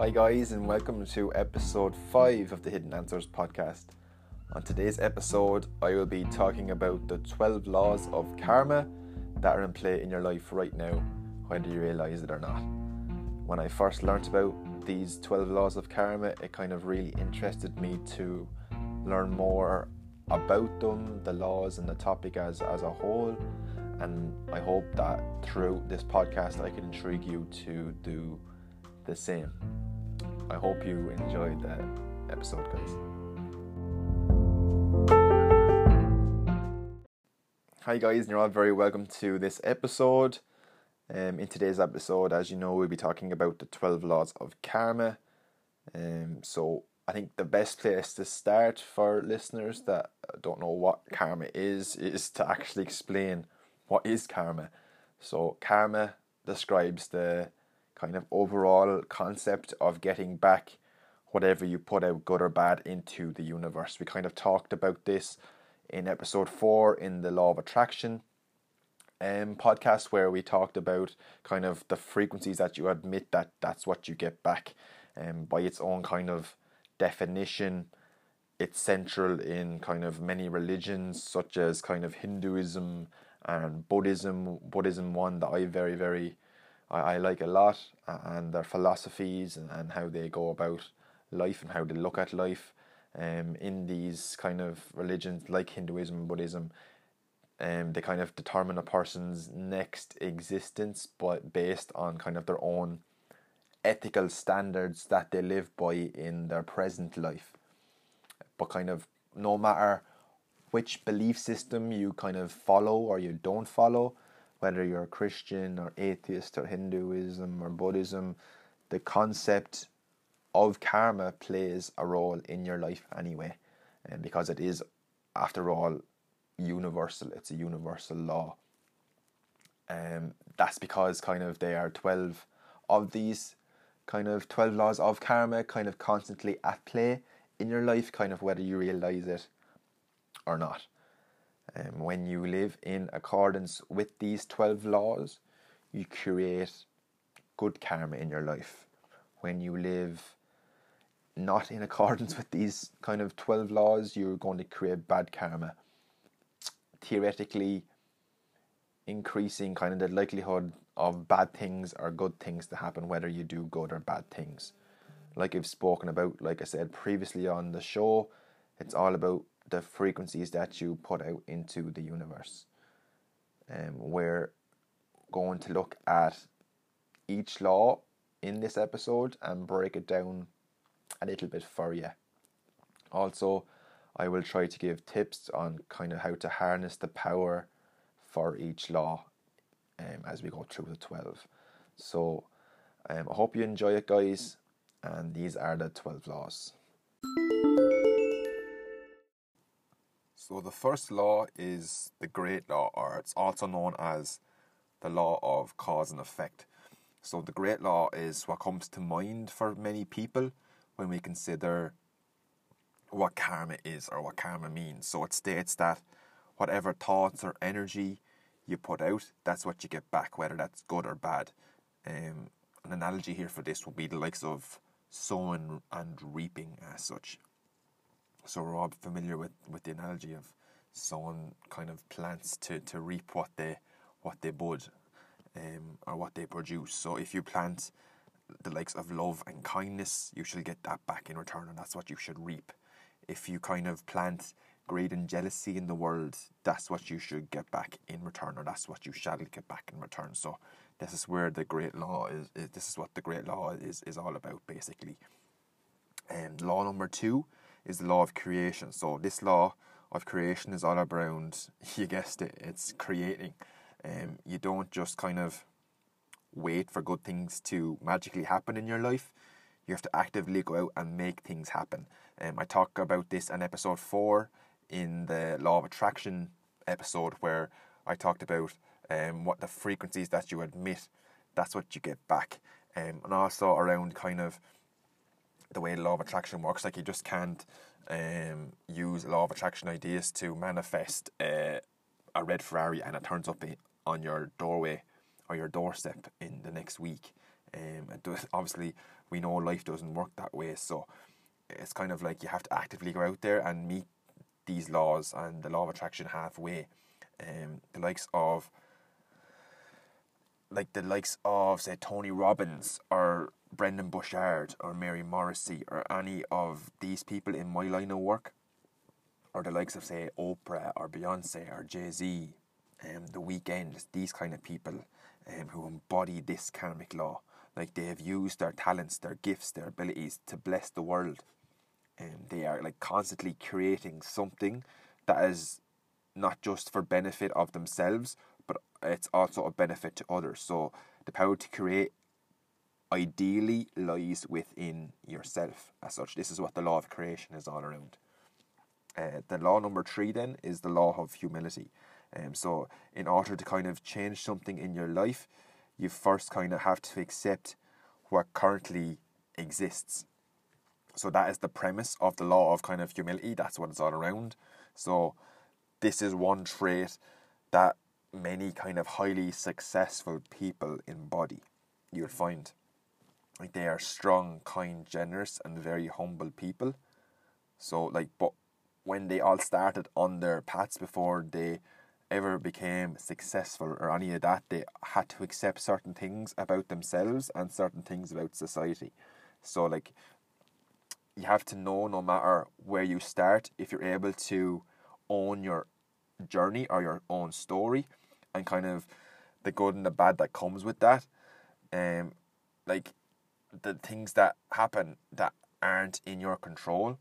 Hi, guys, and welcome to episode 5 of the Hidden Answers podcast. On today's episode, I will be talking about the 12 laws of karma that are in play in your life right now, whether you realize it or not. When I first learnt about these 12 laws of karma, it kind of really interested me to learn more about them, the laws, and the topic as, as a whole. And I hope that through this podcast, I can intrigue you to do the same. I hope you enjoyed that episode, guys. Hi, guys, and you're all very welcome to this episode. Um, in today's episode, as you know, we'll be talking about the 12 laws of karma. Um, so, I think the best place to start for listeners that don't know what karma is, is to actually explain what is karma. So, karma describes the kind of overall concept of getting back whatever you put out, good or bad, into the universe. We kind of talked about this in episode four in the Law of Attraction um, podcast, where we talked about kind of the frequencies that you admit that that's what you get back. Um, by its own kind of definition, it's central in kind of many religions, such as kind of Hinduism and Buddhism. Buddhism, one that I very, very I, I like a lot, and their philosophies and, and how they go about life and how they look at life. Um, in these kind of religions like Hinduism and Buddhism, um, they kind of determine a person's next existence, but based on kind of their own ethical standards that they live by in their present life. But kind of no matter which belief system you kind of follow or you don't follow, whether you're a Christian or atheist or Hinduism or Buddhism, the concept of karma plays a role in your life anyway, and because it is, after all, universal. It's a universal law. Um, that's because kind of there are twelve of these kind of twelve laws of karma, kind of constantly at play in your life, kind of whether you realize it or not. Um, when you live in accordance with these 12 laws, you create good karma in your life. When you live not in accordance with these kind of 12 laws, you're going to create bad karma. Theoretically, increasing kind of the likelihood of bad things or good things to happen, whether you do good or bad things. Like I've spoken about, like I said previously on the show, it's all about the frequencies that you put out into the universe. Um, we're going to look at each law in this episode and break it down a little bit for you. Also, I will try to give tips on kind of how to harness the power for each law um, as we go through the 12. So, um, I hope you enjoy it, guys, and these are the 12 laws. So the first law is the great law, or it's also known as the law of cause and effect. So the great law is what comes to mind for many people when we consider what karma is or what karma means. So it states that whatever thoughts or energy you put out, that's what you get back, whether that's good or bad. Um, an analogy here for this would be the likes of sowing and reaping as such. So we're all familiar with, with the analogy of sowing kind of plants to, to reap what they what they bud um, or what they produce. So if you plant the likes of love and kindness, you should get that back in return, and that's what you should reap. If you kind of plant greed and jealousy in the world, that's what you should get back in return, or that's what you shall get back in return. So this is where the great law is. is this is what the great law is is all about, basically. And law number two is the law of creation. So this law of creation is all around you guessed it, it's creating. Um, you don't just kind of wait for good things to magically happen in your life. You have to actively go out and make things happen. Um, I talk about this in episode four in the law of attraction episode where I talked about um, what the frequencies that you admit, that's what you get back. Um, and also around kind of the way the law of attraction works. Like you just can't um, use law of attraction ideas to manifest uh, a red Ferrari and it turns up on your doorway or your doorstep in the next week. Um, does, obviously, we know life doesn't work that way, so it's kind of like you have to actively go out there and meet these laws and the law of attraction halfway. Um, the likes of like the likes of say Tony Robbins or Brendon Burchard or Mary Morrissey or any of these people in my line of work, or the likes of say Oprah or Beyonce or Jay Z, um, The Weeknd, these kind of people um, who embody this karmic law. Like they have used their talents, their gifts, their abilities to bless the world. And um, they are like constantly creating something that is not just for benefit of themselves, but it's also a benefit to others. So the power to create ideally lies within yourself as such. This is what the law of creation is all around. Uh, the law number three then is the law of humility. Um, so in order to kind of change something in your life, you first kind of have to accept what currently exists. So that is the premise of the law of kind of humility. That's what it's all around. So this is one trait that many kind of highly successful people embody. You'll find like they are strong, kind, generous, and very humble people. So like, but when they all started on their paths before they ever became successful or any of that, they had to accept certain things about themselves and certain things about society. So like, you have to know no matter where you start, if you're able to own your journey or your own story and kind of the good and the bad that comes with that. Um, like the things that happen that aren't in your control,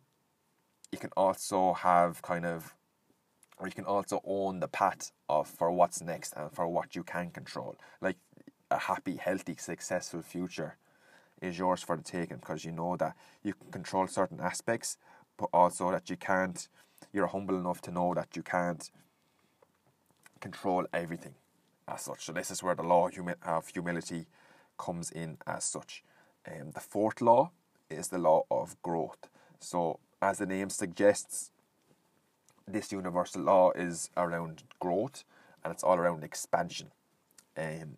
you can also have kind of, or you can also own the path of for what's next and for what you can control. Like a happy, healthy, successful future is yours for the taking because you know that you can control certain aspects, but also that you can't. You're humble enough to know that you can't control everything as such. So this is where the law of humility comes in as such. Um, the fourth law is the law of growth. So, as the name suggests, this universal law is around growth and it's all around expansion. Um,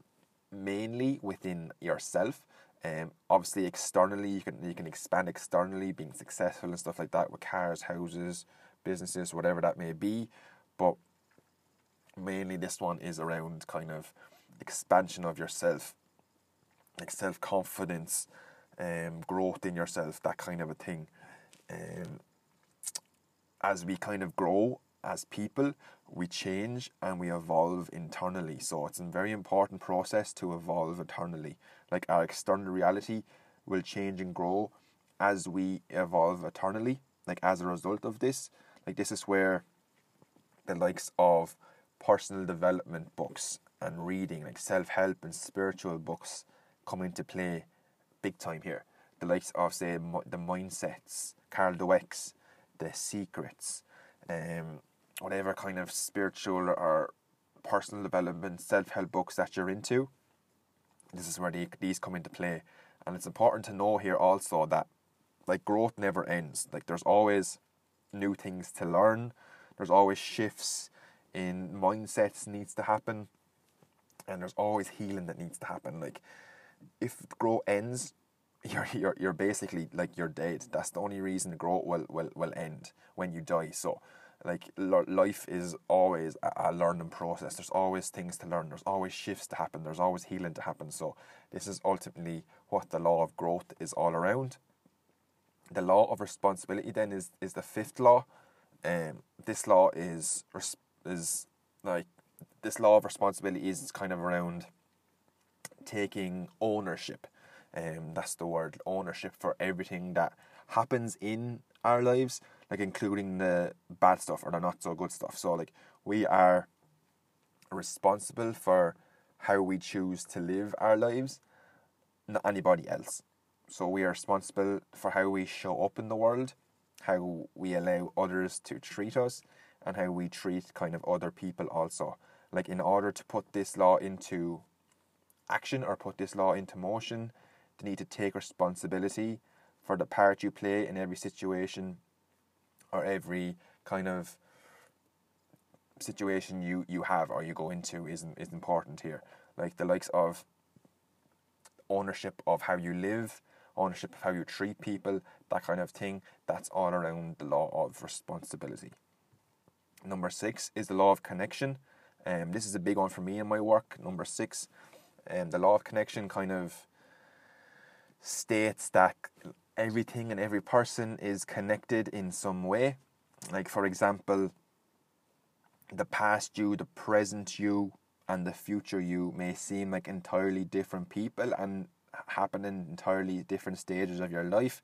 mainly within yourself. Um, obviously, externally, you can you can expand externally, being successful and stuff like that with cars, houses, businesses, whatever that may be. But mainly, this one is around kind of expansion of yourself like self confidence, um, growth in yourself, that kind of a thing. Um, as we kind of grow as people, we change and we evolve internally. So it's a very important process to evolve internally. Like our external reality will change and grow as we evolve eternally. Like as a result of this, like this is where the likes of personal development books and reading, like self help and spiritual books, come into play big time here. The likes of, say, the mindsets, Carol Dweck's, the secrets, um, whatever kind of spiritual or personal development, self help books that you're into. This is where the, these come into play. And it's important to know here also that like growth never ends. Like there's always new things to learn. There's always shifts in mindsets needs to happen. And there's always healing that needs to happen. Like if growth ends, you're you're you're basically like you're dead. That's the only reason growth will will will end when you die. So like life is always a, learning process. There's always things to learn. There's always shifts to happen. There's always healing to happen. So this is ultimately what the law of growth is all around. The law of responsibility then is is the fifth law. Um this law is is like this law of responsibility is kind of around taking ownership. Um, that's the word ownership for everything that happens in our lives, like including the bad stuff or the not so good stuff. So, like, we are responsible for how we choose to live our lives, not anybody else. So, we are responsible for how we show up in the world, how we allow others to treat us, and how we treat kind of other people also. Like, in order to put this law into action or put this law into motion, they need to take responsibility for the part you play in every situation or every kind of situation you, you have or you go into is is important here. Like the likes of ownership of how you live, ownership of how you treat people, that kind of thing. That's all around the law of responsibility. Number six is the law of connection. Um, this is a big one for me in my work. Number six, um, the law of connection kind of states that everything and every person is connected in some way. Like, for example, the past you, the present you, and the future you may seem like entirely different people and happen in entirely different stages of your life,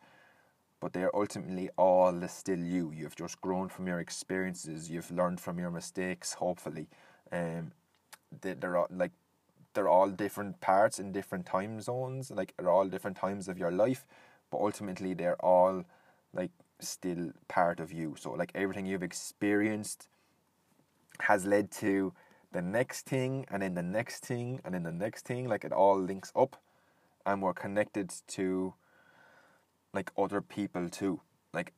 but they are ultimately all still you. You've just grown from your experiences, you've learned from your mistakes, hopefully. Um, they, they're all, like they're all different parts in different time zones, like they're all different times of your life, but ultimately they're all like still part of you. So like everything you've experienced has led to the next thing and then the next thing and then the next thing like it all links up and we're connected to like other people too like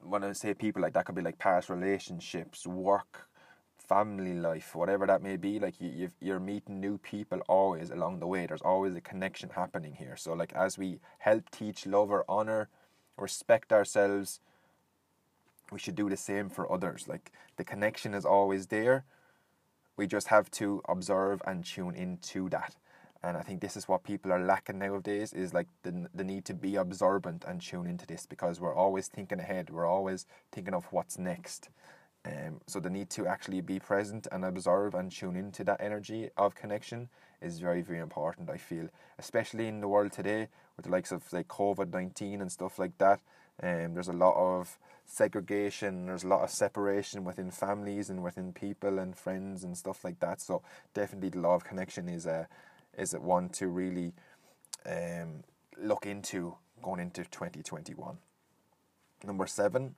when i say people like that could be like past relationships work family life whatever that may be like you you're meeting new people always along the way. There's always a connection happening here. So like as we help teach love or honor respect ourselves we should do the same for others. Like the connection is always there. We just have to observe and tune into that. And I think this is what people are lacking nowadays is like the the need to be observant and tune into this because we're always thinking ahead. We're always thinking of what's next um, so the need to actually be present and observe and tune into that energy of connection is very very important I feel especially in the world today with the likes of like COVID-19 and stuff like that um, there's a lot of segregation, there's a lot of separation within families and within people and friends and stuff like that. So definitely the law of connection is a is it one to really um, look into going into 2021. Number seven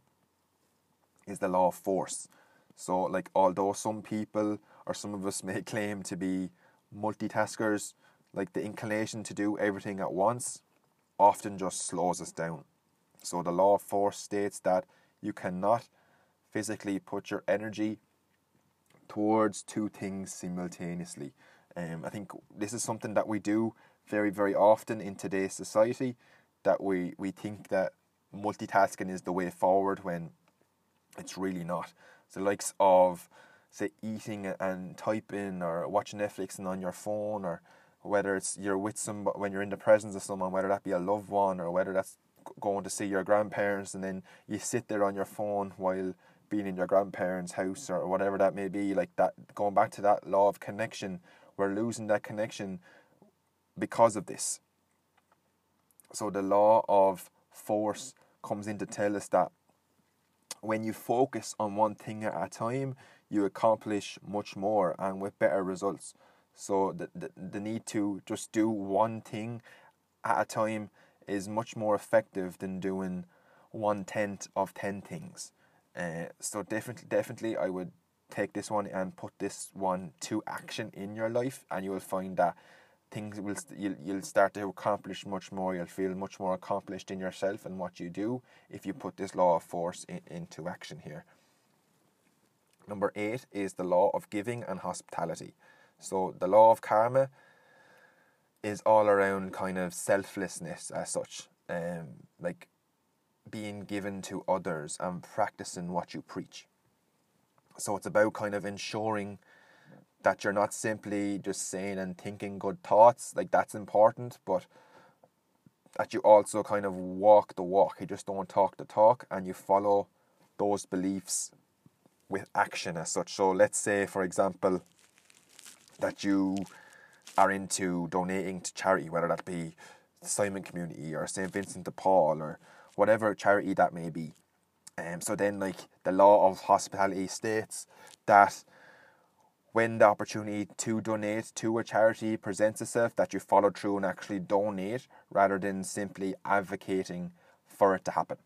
is the law of force. So, like, although some people or some of us may claim to be multitaskers, like the inclination to do everything at once often just slows us down. So the law of force states that you cannot physically put your energy towards two things simultaneously. Um, I think this is something that we do very, very often in today's society. That we, we think that multitasking is the way forward when it's really not. The likes of, say, eating and typing or watching Netflix and on your phone, or whether it's you're with some when you're in the presence of someone, whether that be a loved one or whether that's going to see your grandparents and then you sit there on your phone while being in your grandparents' house or whatever that may be, like that going back to that law of connection, we're losing that connection because of this. So the law of force comes in to tell us that when you focus on one thing at a time, you accomplish much more and with better results. So the, the, the need to just do one thing at a time is much more effective than doing one tenth of ten things. Uh, so definitely, definitely, I would take this one and put this one to action in your life, and you will find that things will you you'll, you'll start to accomplish much more. You'll feel much more accomplished in yourself and what you do if you put this law of force in, into action here. Number eight is the law of giving and hospitality. So the law of karma is all around kind of selflessness as such, um, like being given to others and practicing what you preach. So it's about kind of ensuring that you're not simply just saying and thinking good thoughts, like that's important, but that you also kind of walk the walk. You just don't talk the talk and you follow those beliefs with action as such. So let's say, for example, that you are into donating to charity, whether that be Simon Community or St. Vincent de Paul or whatever charity that may be. Um, so then, like the law of hospitality states that when the opportunity to donate to a charity presents itself, that you follow through and actually donate rather than simply advocating for it to happen,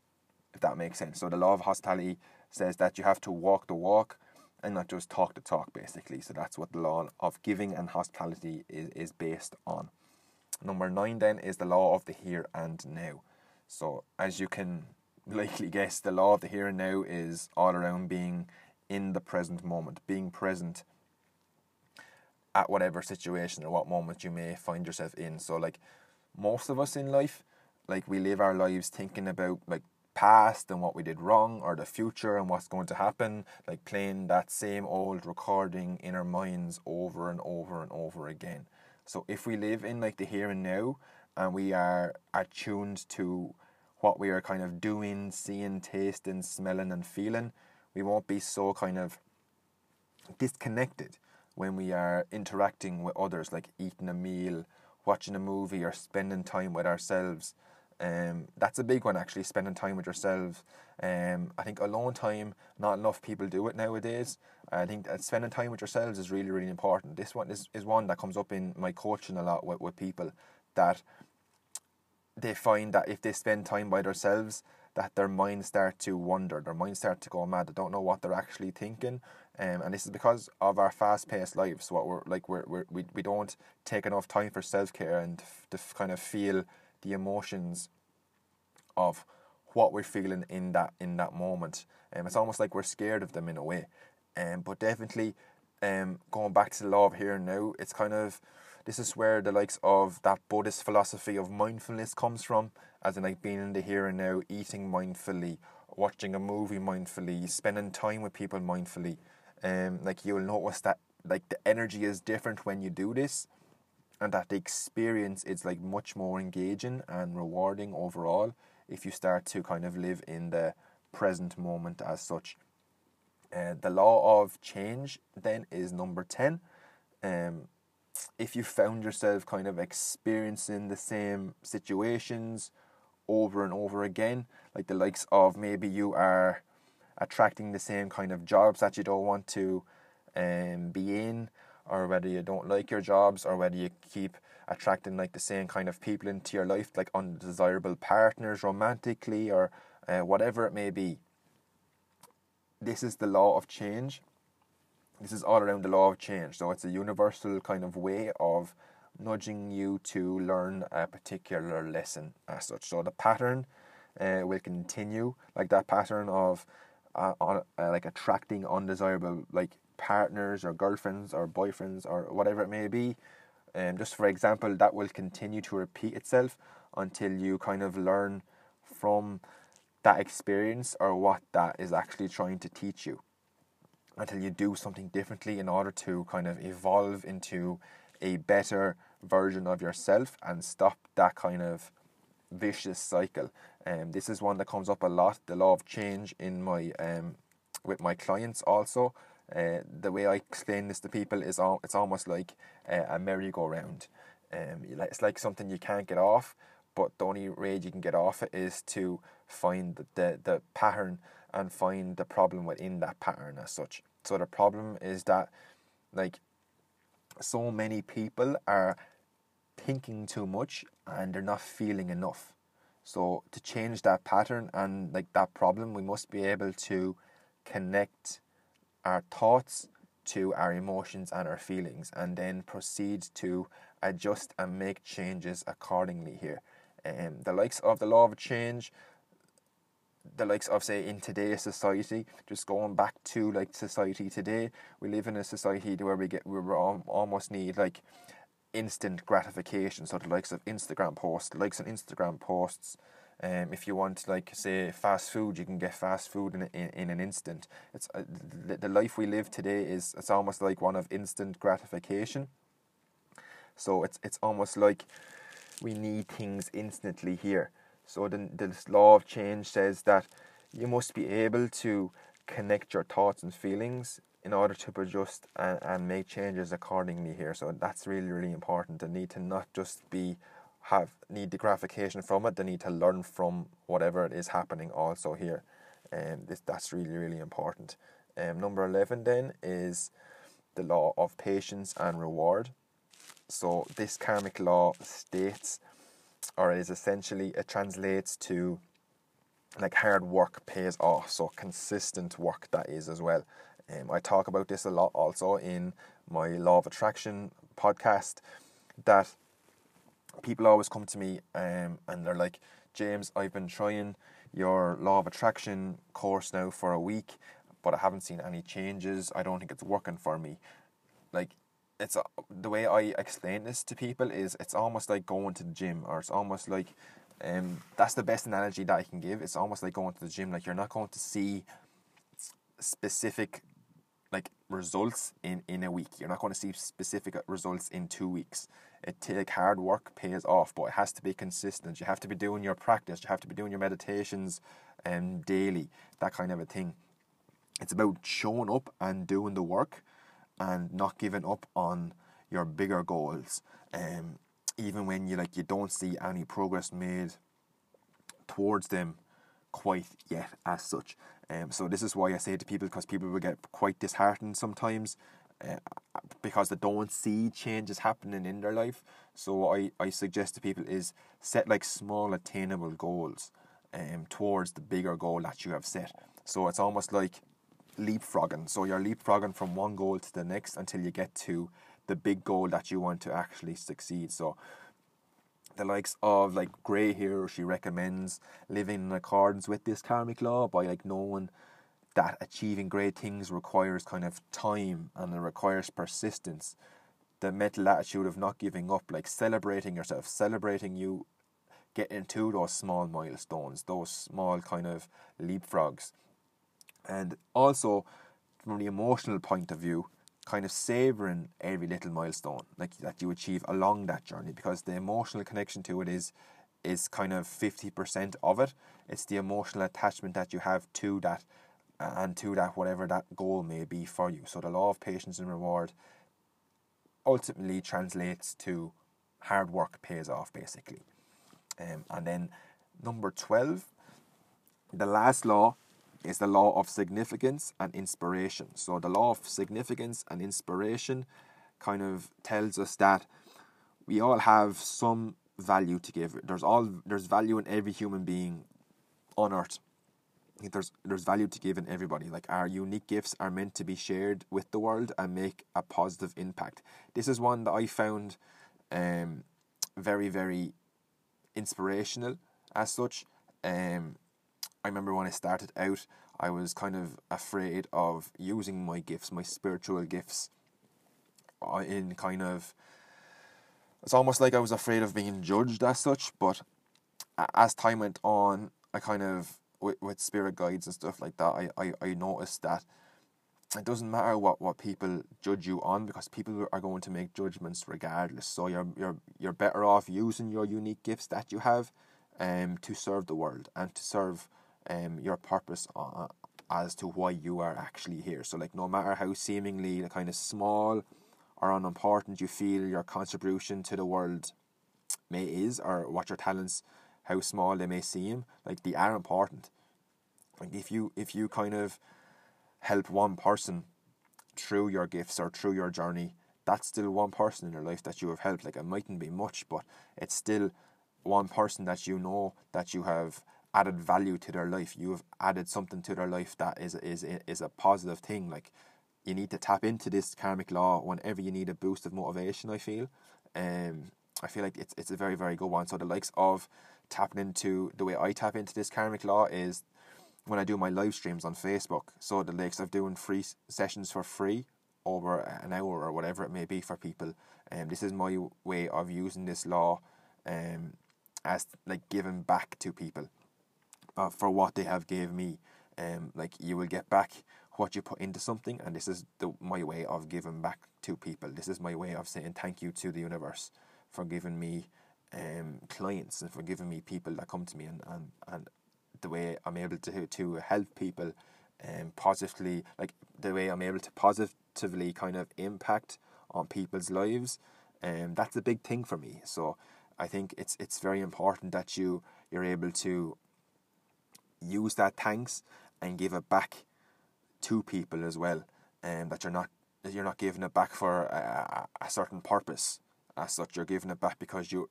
if that makes sense. So the law of hospitality says that you have to walk the walk and not just talk the talk, basically. So that's what the law of giving and hospitality is, is based on. Number nine, then, is the law of the here and now. So, as you can likely guess, the law of the here and now is all around being in the present moment, being present at whatever situation or what moment you may find yourself in. So, like, most of us in life, like we live our lives thinking about like past and what we did wrong or the future and what's going to happen, like playing that same old recording in our minds over and over and over again. So if we live in like the here and now and we are attuned to what we are kind of doing, seeing, tasting, smelling and feeling, we won't be so kind of disconnected when we are interacting with others, like eating a meal, watching a movie, or spending time with ourselves. Um, that's a big one actually, spending time with yourselves. Um, I think alone time, not enough people do it nowadays. I think that spending time with yourselves is really, really important. This one is, is one that comes up in my coaching a lot with, with people that they find that if they spend time by themselves, that their minds start to wander, their minds start to go mad. They don't know what they're actually thinking, um, and this is because of our fast-paced lives. What we're like, we're, we're we we don't take enough time for self-care and to kind of feel the emotions of what we're feeling in that in that moment. Um, it's almost like we're scared of them in a way. Um, but definitely, um, going back to the law of here and now, it's kind of this is where the likes of that Buddhist philosophy of mindfulness comes from, as in like being in the here and now, eating mindfully, watching a movie mindfully, spending time with people mindfully. Um, like you'll notice that like the energy is different when you do this, and that the experience is like much more engaging and rewarding overall if you start to kind of live in the present moment as such. Uh, the law of change then is number 10. Um, if you found yourself kind of experiencing the same situations over and over again, like the likes of maybe you are attracting the same kind of jobs that you don't want to um, be in, or whether you don't like your jobs, or whether you keep attracting like the same kind of people into your life, like undesirable partners romantically, or uh, whatever it may be. This is the law of change. This is all around the law of change. So it's a universal kind of way of nudging you to learn a particular lesson as such. So the pattern uh, will continue, like that pattern of uh, on, uh, like attracting undesirable like partners or girlfriends or boyfriends or whatever it may be. Um, just for example, that will continue to repeat itself until you kind of learn from that experience or what that is actually trying to teach you. Until you do something differently in order to kind of evolve into a better version of yourself and stop that kind of vicious cycle. Um, this is one that comes up a lot. The law of change in my um, with my clients also. Uh, the way I explain this to people is all, it's almost like uh, a merry-go-round. Um, it's like something you can't get off, but the only way you can get off it is to find the, the, the pattern and find the problem within that pattern as such. So the problem is that like so many people are thinking too much and they're not feeling enough. So to change that pattern and like that problem, we must be able to connect our thoughts to our emotions and our feelings and then proceed to adjust and make changes accordingly here. Um, the likes of the law of change, the likes of say in today's society, just going back to like society today, we live in a society where we get we almost need like instant gratification. So the likes of Instagram posts, likes on Instagram posts. Um, if you want like say fast food, you can get fast food in in, in an instant. It's uh, the, the life we live today is it's almost like one of instant gratification. So it's it's almost like we need things instantly here. So the the law of change says that you must be able to connect your thoughts and feelings in order to adjust and, and make changes accordingly here. So that's really, really important. They need to not just be have need the gratification from it, they need to learn from whatever is happening also here. And um, this that's really, really important. Um, number eleven then is the law of patience and reward. So this karmic law states or is essentially it translates to like hard work pays off so consistent work that is as well um, I talk about this a lot also in my Law of Attraction podcast that people always come to me um, and they're like, James, I've been trying your Law of Attraction course now for a week, but I haven't seen any changes. I don't think it's working for me. Like, it's uh, the way I explain this to people is it's almost like going to the gym, or it's almost like um that's the best analogy that I can give. It's almost like going to the gym. Like you're not going to see specific results in in a week. You're not going to see specific results in two weeks. It take hard work pays off, but it has to be consistent. You have to be doing your practice. You have to be doing your meditations um daily. That kind of a thing. It's about showing up and doing the work, and not giving up on your bigger goals. Um, even when you like you don't see any progress made towards them quite yet as such. Um, so this is why I say to people because people will get quite disheartened sometimes uh, because they don't see changes happening in their life. So I, I suggest to people is set like small attainable goals um, towards the bigger goal that you have set. So it's almost like leapfrogging. So you're leapfrogging from one goal to the next until you get to the big goal that you want to actually succeed. So the likes of like Gray here, she recommends living in accordance with this karmic law by like knowing that achieving great things requires kind of time and it requires persistence. The mental attitude of not giving up, like celebrating yourself, celebrating you getting to those small milestones, those small kind of leapfrogs. And also from the emotional point of view, kind of savoring every little milestone like that you achieve along that journey because the emotional connection to it is is kind of 50% of it. It's the emotional attachment that you have to that and to that whatever that goal may be for you. So the law of patience and reward ultimately translates to hard work pays off basically. Um, and then number 12 the last law is the law of significance and inspiration. So, the law of significance and inspiration kind of tells us that we all have some value to give. There's all there's value in every human being on earth. There's there's value to give in everybody. Like our unique gifts are meant to be shared with the world and make a positive impact. This is one that I found um, very very inspirational as such. Um, I remember when I started out, I was kind of afraid of using my gifts, my spiritual gifts, uh, in kind of. It's almost like I was afraid of being judged as such, but as time went on, I kind of with, with spirit guides and stuff like that, I, I, I noticed that it doesn't matter what, what people judge you on because people are going to make judgments regardless. So you're you're you're better off using your unique gifts that you have um to serve the world and to serve um, your purpose uh, as to why you are actually here. So, like, no matter how seemingly kind of small or unimportant you feel your contribution to the world may is, or what your talents, how small they may seem, like they are important. Like if you if you kind of help one person through your gifts or through your journey, that's still one person in your life that you have helped. Like it mightn't be much, but it's still one person that you know that you have added value to their life. You have added something to their life that is is is a positive thing. Like you need to tap into this karmic law whenever you need a boost of motivation. I feel, um, I feel like it's it's a very very good one. So the likes of tapping into the way I tap into this karmic law is when I do my live streams on Facebook. So the likes of doing free sessions for free over an hour or whatever it may be for people. And um, this is my way of using this law um, as like giving back to people uh, for what they have gave me. Um, like you will get back what you put into something, and this is the, my way of giving back to people. This is my way of saying thank you to the universe for giving me um, clients and for giving me people that come to me, and, and, and the way I'm able to to help people um, positively, like the way I'm able to positively kind of impact on people's lives, and um, that's a big thing for me. So I think it's it's very important that you you're able to use that thanks and give it back to people as well, and um, that you're not you're not giving it back for a, a, certain purpose as such. You're giving it back because you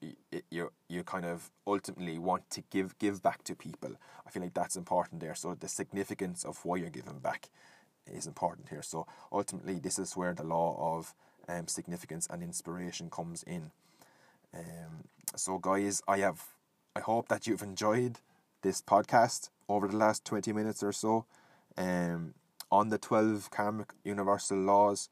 you you kind of ultimately want to give give back to people. I feel like that's important there. So the significance of why you're giving back is important here. So ultimately, this is where the law of um, significance and inspiration comes in. Um, so guys, I have I hope that you've enjoyed this podcast over the last 20 minutes or so um, on the 12 karmic universal laws.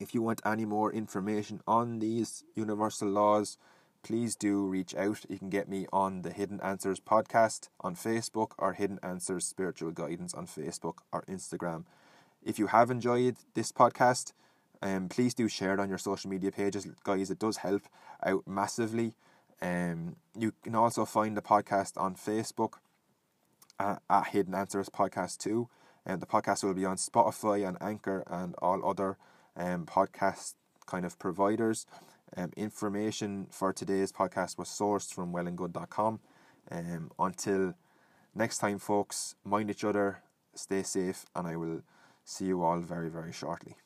If you want any more information on these universal laws, please do reach out. You can get me on the Hidden Answers podcast on Facebook or Hidden Answers Spiritual Guidance on Facebook or Instagram. If you have enjoyed this podcast, um, please do share it on your social media pages, guys. It does help out massively. Um, you can also find the podcast on Facebook at, Hidden Answers Podcast 2. And the podcast will be on Spotify and Anchor and all other um, podcast kind of providers. Um, information for today's podcast was sourced from wellandgood.com. Um, until next time, folks, mind each other, stay safe, and I will see you all very, very shortly.